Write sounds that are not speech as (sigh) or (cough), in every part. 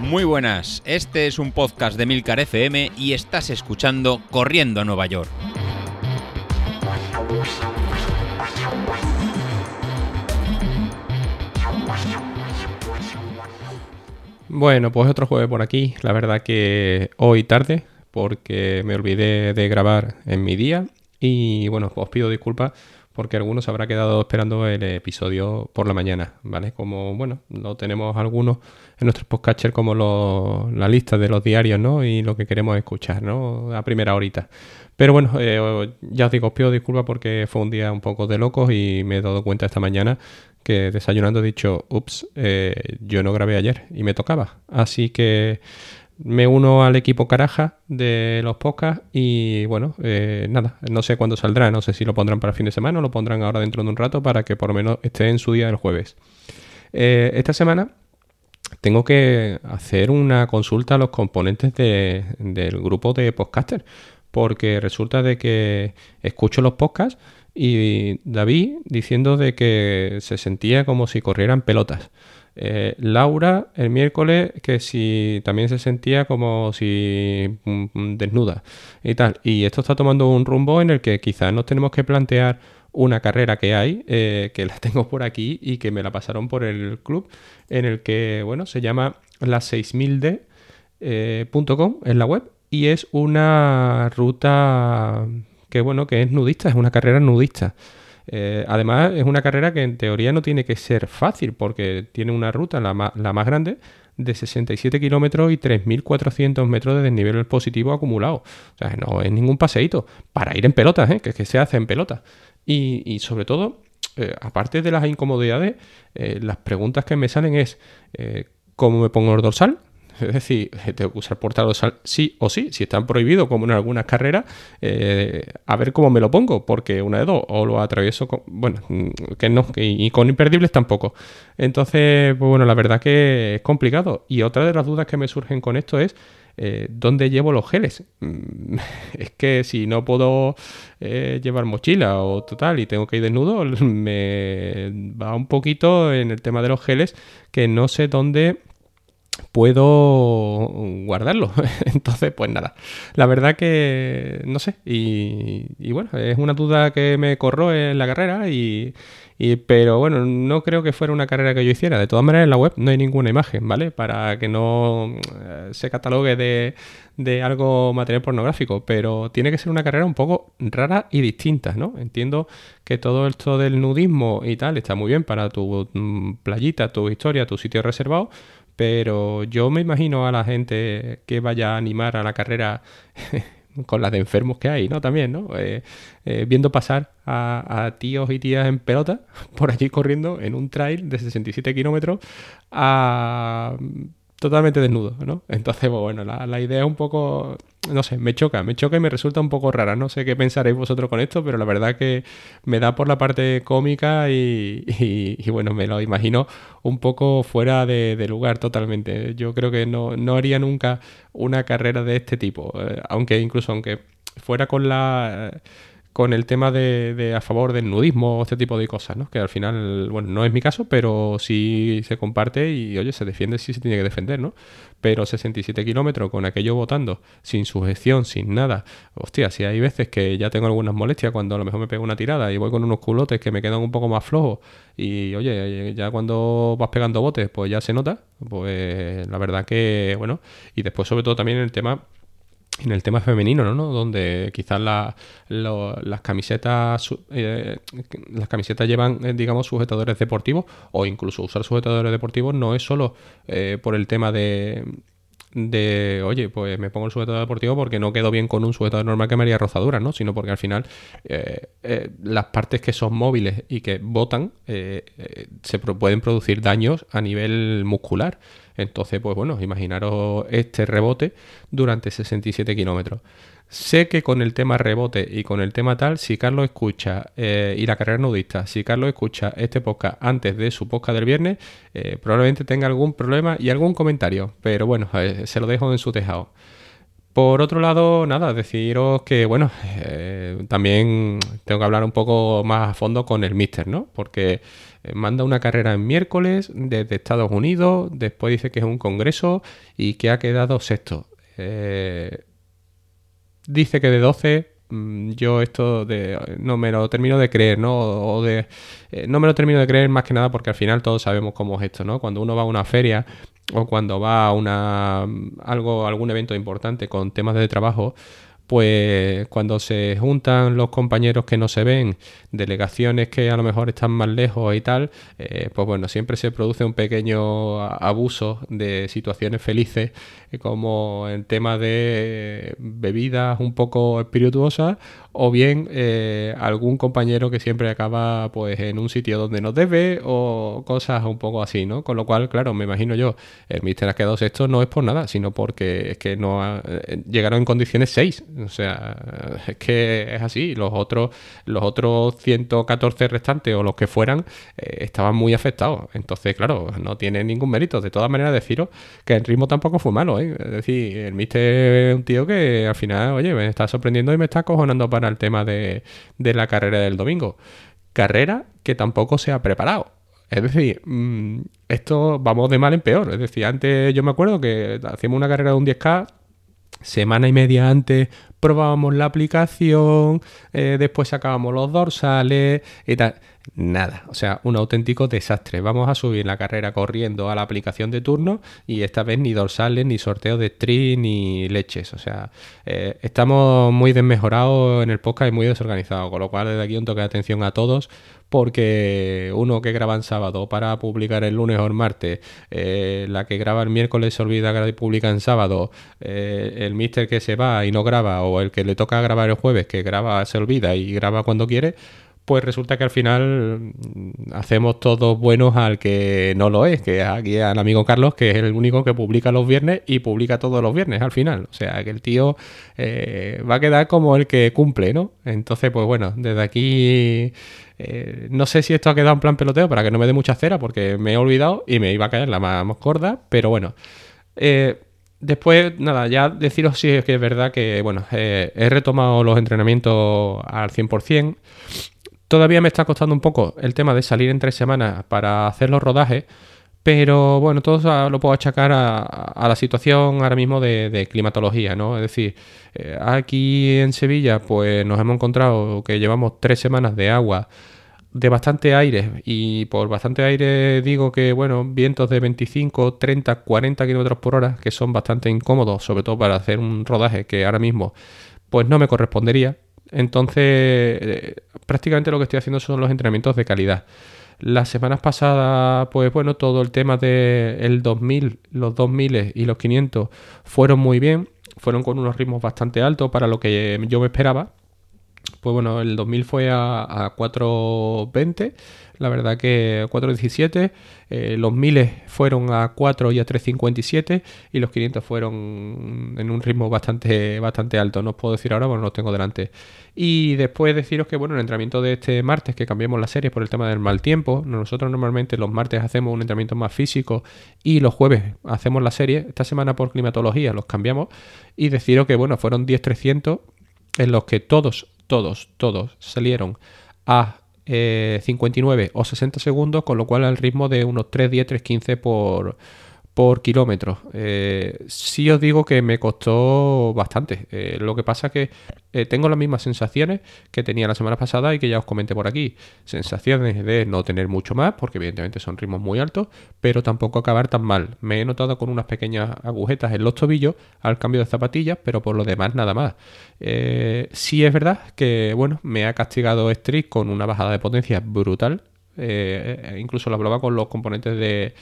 Muy buenas, este es un podcast de Milcar FM y estás escuchando Corriendo a Nueva York. Bueno, pues otro jueves por aquí. La verdad que hoy tarde, porque me olvidé de grabar en mi día. Y bueno, os pido disculpas porque algunos habrá quedado esperando el episodio por la mañana, ¿vale? Como, bueno, lo tenemos algunos en nuestros podcasters como la lista de los diarios, ¿no? Y lo que queremos escuchar, ¿no? A primera horita. Pero bueno, eh, ya os digo, os pido disculpas porque fue un día un poco de locos y me he dado cuenta esta mañana que desayunando he dicho, ups, eh, yo no grabé ayer y me tocaba. Así que me uno al equipo Caraja de los podcasts y bueno, eh, nada, no sé cuándo saldrá, no sé si lo pondrán para fin de semana o lo pondrán ahora dentro de un rato para que por lo menos esté en su día el jueves. Eh, esta semana tengo que hacer una consulta a los componentes del grupo de podcasters porque resulta de que escucho los podcasts y David diciendo de que se sentía como si corrieran pelotas. Eh, Laura el miércoles que si también se sentía como si mm, mm, desnuda y tal. Y esto está tomando un rumbo en el que quizás nos tenemos que plantear una carrera que hay, eh, que la (laughs) tengo por aquí y que me la pasaron por el club, en el que, bueno, se llama la 6000d.com eh, en la web y es una ruta que, bueno, que es nudista, es una carrera nudista. Eh, además, es una carrera que en teoría no tiene que ser fácil porque tiene una ruta, la más, grande, de 67 kilómetros y 3.400 metros de desnivel positivo acumulado. O sea, no es ningún paseíto para ir en pelotas, ¿eh? que es que se hace en pelotas. Y, sobre todo, eh, aparte de las incomodidades, las preguntas que me salen es, ¿cómo me pongo el dorsal? (laughs) Es decir, tengo que usar portal sí o sí. Si están prohibidos, como en algunas carreras, eh, a ver cómo me lo pongo, porque una de dos, o lo atravieso con. Bueno, que no, y con imperdibles tampoco. Entonces, pues bueno, la verdad que es complicado. Y otra de las dudas que me surgen con esto es. Eh, ¿Dónde llevo los geles? Mm, (laughs) es que si no puedo eh, llevar mochila o total y tengo que ir desnudo, (laughs) me va un poquito en el tema de los geles que no sé dónde puedo guardarlo. (laughs) Entonces, pues nada, la verdad que no sé. Y, bueno, es una duda que me corro en la carrera y, pero bueno, no creo que fuera una carrera que yo hiciera. De todas maneras, en la web no hay ninguna imagen, ¿vale? Para que no eh, se catalogue de, de algo material pornográfico, pero tiene que ser una carrera un poco rara y distinta, ¿no? Entiendo que todo esto del nudismo y tal está muy bien para tu mm, playita, tu historia, tu sitio reservado, pero yo me imagino a la gente que vaya a animar a la carrera (laughs) con las de enfermos que hay, ¿no? También, ¿no? Eh, eh, viendo pasar a, tíos y tías en pelota (laughs) por allí corriendo en un trail de 67 kilómetros a totalmente desnudo, ¿no? Entonces, pues, bueno, la, idea es un poco, no sé, me choca, me choca y me resulta un poco rara. No sé qué pensaréis vosotros con esto, pero la verdad que me da por la parte cómica y, bueno, me lo imagino un poco fuera de, lugar totalmente. Yo creo que no, no, haría nunca una carrera de este tipo, eh, aunque incluso aunque fuera con la con el tema de, a favor del nudismo, este tipo de cosas, ¿no? Que al final, bueno, no es mi caso, pero sí se comparte y, oye, se defiende si se tiene que defender, ¿no? Pero 67 kilómetros con aquello votando, sin sujeción, sin nada. Hostia, si hay veces que ya tengo algunas molestias cuando a lo mejor me pego una tirada y voy con unos culotes que me quedan un poco más flojos y, oye, ya cuando vas pegando botes, pues ya se nota, pues la verdad que, bueno, y después sobre todo también el tema en el tema femenino, ¿no? Donde quizás las camisetas eh, las camisetas llevan, eh, digamos, sujetadores deportivos o incluso usar sujetadores deportivos no es solo eh, por el tema de, de, oye, pues me pongo el sujetador deportivo porque no quedo bien con un sujetador normal que me haría rozaduras, ¿no? Sino porque al final las partes que son móviles y que botan se pueden producir daños a nivel muscular. Entonces, pues bueno, imaginaros este rebote durante 67 kilómetros. Sé que con el tema rebote y con el tema tal, si Carlos escucha, eh, y la carrera nudista, si Carlos escucha este podcast antes de su podcast del viernes, eh, probablemente tenga algún problema y algún comentario. Pero bueno, se lo dejo en su tejado. Por otro lado, nada, deciros que, bueno, eh, también tengo que hablar un poco más a fondo con el Mister, ¿no? Porque manda una carrera en miércoles desde Estados Unidos, después dice que es un congreso y que ha quedado sexto. Dice que de 12, mm, yo esto de, no me lo termino de creer, ¿no? O de, no me lo termino de creer más que nada porque al final todos sabemos cómo es esto, ¿no? Cuando uno va a una feria o cuando va a una, algo, algún evento importante con temas de trabajo, pues cuando se juntan los compañeros que no se ven, delegaciones que a lo mejor están más lejos y tal, eh, pues bueno, siempre se produce un pequeño abuso de situaciones felices, eh, como el tema de bebidas un poco espirituosas o bien eh, algún compañero que siempre acaba pues en un sitio donde no debe o cosas un poco así, ¿no? Con lo cual, claro, me imagino yo, el Mister ha quedado sexto no es por nada, sino porque es que no eh, llegaron en condiciones 6, o sea, es que es así, los otros los otros 114 restantes o los que fueran eh, estaban muy afectados, entonces, claro, no tiene ningún mérito, de todas maneras deciros que el ritmo tampoco fue malo, ¿eh? Es decir, el Mister es un tío que al final, oye, me está sorprendiendo y me está acojonando para el tema de, la carrera del domingo. Carrera que tampoco se ha preparado. Es decir, mm, esto vamos de mal en peor. Es decir, antes yo me acuerdo que hacíamos una carrera de un 10K, semana y media antes probábamos la aplicación, eh, después sacábamos los dorsales y tal. Nada, o sea, un auténtico desastre. Vamos a subir la carrera corriendo a la aplicación de turno y esta vez ni dorsales, ni sorteo de stream, ni leches. O sea, eh, estamos muy desmejorados en el podcast y muy desorganizados, con lo cual desde aquí un toque de atención a todos porque uno que graba en sábado para publicar el lunes o el martes, eh, la que graba el miércoles se olvida que publica en sábado, el mister que se va y no graba, el que le toca grabar el jueves que graba se olvida y graba cuando quiere, pues resulta que al final mm, hacemos todos buenos al que no lo es, que es aquí al amigo Carlos, que es el único que publica los viernes y publica todos los viernes al final. O sea, que el tío eh, va a quedar como el que cumple, ¿no? Entonces, pues bueno, desde aquí... Eh, no sé si esto ha quedado en plan peloteo para que no me dé mucha cera porque me he olvidado y me iba a caer la más gorda, pero bueno. Eh, después, nada, ya deciros si es que es verdad que, bueno, he retomado los entrenamientos al 100%. Todavía me está costando un poco el tema de salir en tres semanas para hacer los rodajes, pero bueno, todo lo puedo achacar a, la situación ahora mismo de, climatología, ¿no? Es decir, eh, aquí en Sevilla, pues nos hemos encontrado que llevamos tres semanas de agua de bastante aire y por bastante aire digo que bueno vientos de 25 30 40 kilómetros por hora que son bastante incómodos sobre todo para hacer un rodaje que ahora mismo pues no me correspondería entonces, eh, prácticamente lo que estoy haciendo son los entrenamientos de calidad. Las semanas pasadas, pues bueno, todo el tema del 2000, los 2000 y los 500 fueron muy bien, fueron con unos ritmos bastante altos para lo que yo me esperaba. Pues bueno, el 2000 fue a, a 420 la verdad que 4.17, eh, los miles fueron a 4 y a 3.57 y los 500 fueron en un ritmo bastante, bastante alto. No os puedo decir ahora porque no los tengo delante. Y después deciros que bueno, el entrenamiento de este martes, que cambiamos la serie por el tema del mal tiempo, nosotros normalmente los martes hacemos un entrenamiento más físico y los jueves hacemos la serie. Esta semana por climatología los cambiamos y deciros que bueno, fueron 10.300 en los que todos, todos, todos salieron a 59 eh, o 60 segundos, con lo cual al ritmo de unos 3.10, 3.15 por, por kilómetro. Eh, sí os digo que me costó bastante. Eh, lo que pasa es que eh, tengo las mismas sensaciones que tenía la semana pasada y que ya os comenté por aquí. Sensaciones de no tener mucho más, porque evidentemente son ritmos muy altos, pero tampoco acabar tan mal. Me he notado con unas pequeñas agujetas en los tobillos al cambio de zapatillas, pero por lo demás nada más. sí es verdad que, bueno, me ha castigado Strict con una bajada de potencia brutal. incluso lo hablaba con los componentes de,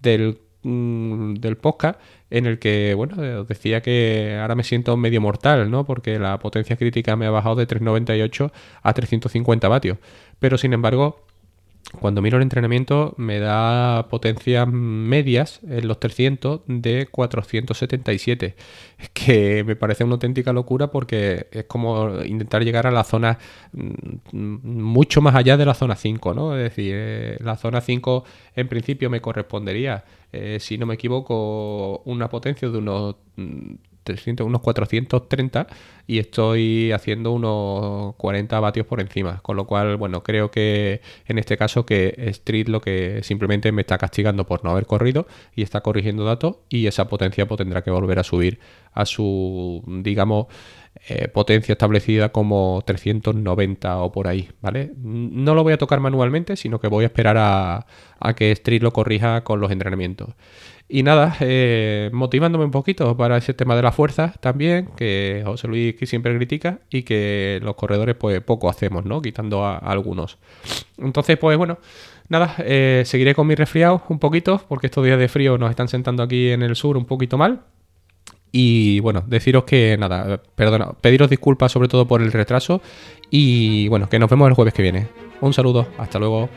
del Mm, del podcast en el que, bueno, decía que ahora me siento medio mortal, ¿no? Porque la potencia crítica me ha bajado de 398 a 350 vatios. Pero sin embargo, cuando miro el entrenamiento me da potencias medias en los 300 de 477. Es que me parece una auténtica locura porque es como intentar llegar a la zona mm, mucho más allá de la zona 5, ¿no? Es decir, eh, la zona 5 en principio me correspondería, eh, si no me equivoco, una potencia de unos 300, unos 430 y estoy haciendo unos 40 vatios por encima. Con lo cual, bueno, creo que en este caso que Street lo que simplemente me está castigando por no haber corrido y está corrigiendo datos y esa potencia pues, tendrá que volver a subir a su, digamos, eh, potencia establecida como 390 o por ahí, ¿vale? No lo voy a tocar manualmente, sino que voy a esperar a, que Street lo corrija con los entrenamientos. Y nada, eh, motivándome un poquito para ese tema de la fuerza también, que José Luis siempre critica y que los corredores pues poco hacemos, ¿no? Quitando a, algunos. Entonces, pues bueno, nada, eh, seguiré con mi resfriado un poquito, porque estos días de frío nos están sentando aquí en el sur un poquito mal. Y bueno, deciros que nada, perdona, pediros disculpas sobre todo por el retraso y bueno, que nos vemos el jueves que viene. Un saludo, hasta luego.